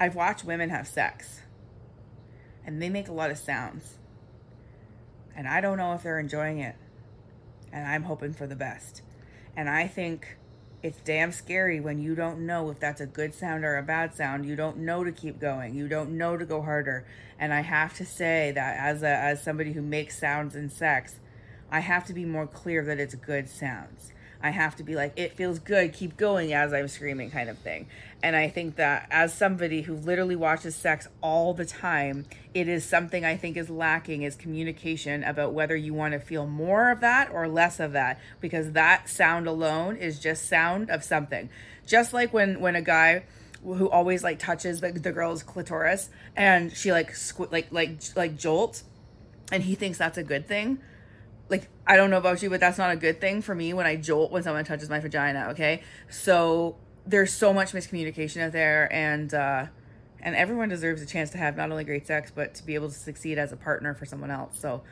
I've watched women have sex and they make a lot of sounds. And I don't know if they're enjoying it. And I'm hoping for the best. And I think it's damn scary when you don't know if that's a good sound or a bad sound. You don't know to keep going. You don't know to go harder. And I have to say that as a, as somebody who makes sounds in sex, I have to be more clear that it's good sounds. I have to be like, it feels good, keep going as I'm screaming, kind of thing. And I think that as somebody who literally watches sex all the time, it is something I think is lacking is communication about whether you want to feel more of that or less of that, because that sound alone is just sound of something. Just like when when a guy who always like touches the, the girl's clitoris and she like squ- like like like jolts and he thinks that's a good thing like I don't know about you, but that's not a good thing for me when I jolt when someone touches my vagina. Okay, so there's so much miscommunication out there, and uh, and everyone deserves a chance to have not only great sex but to be able to succeed as a partner for someone else. So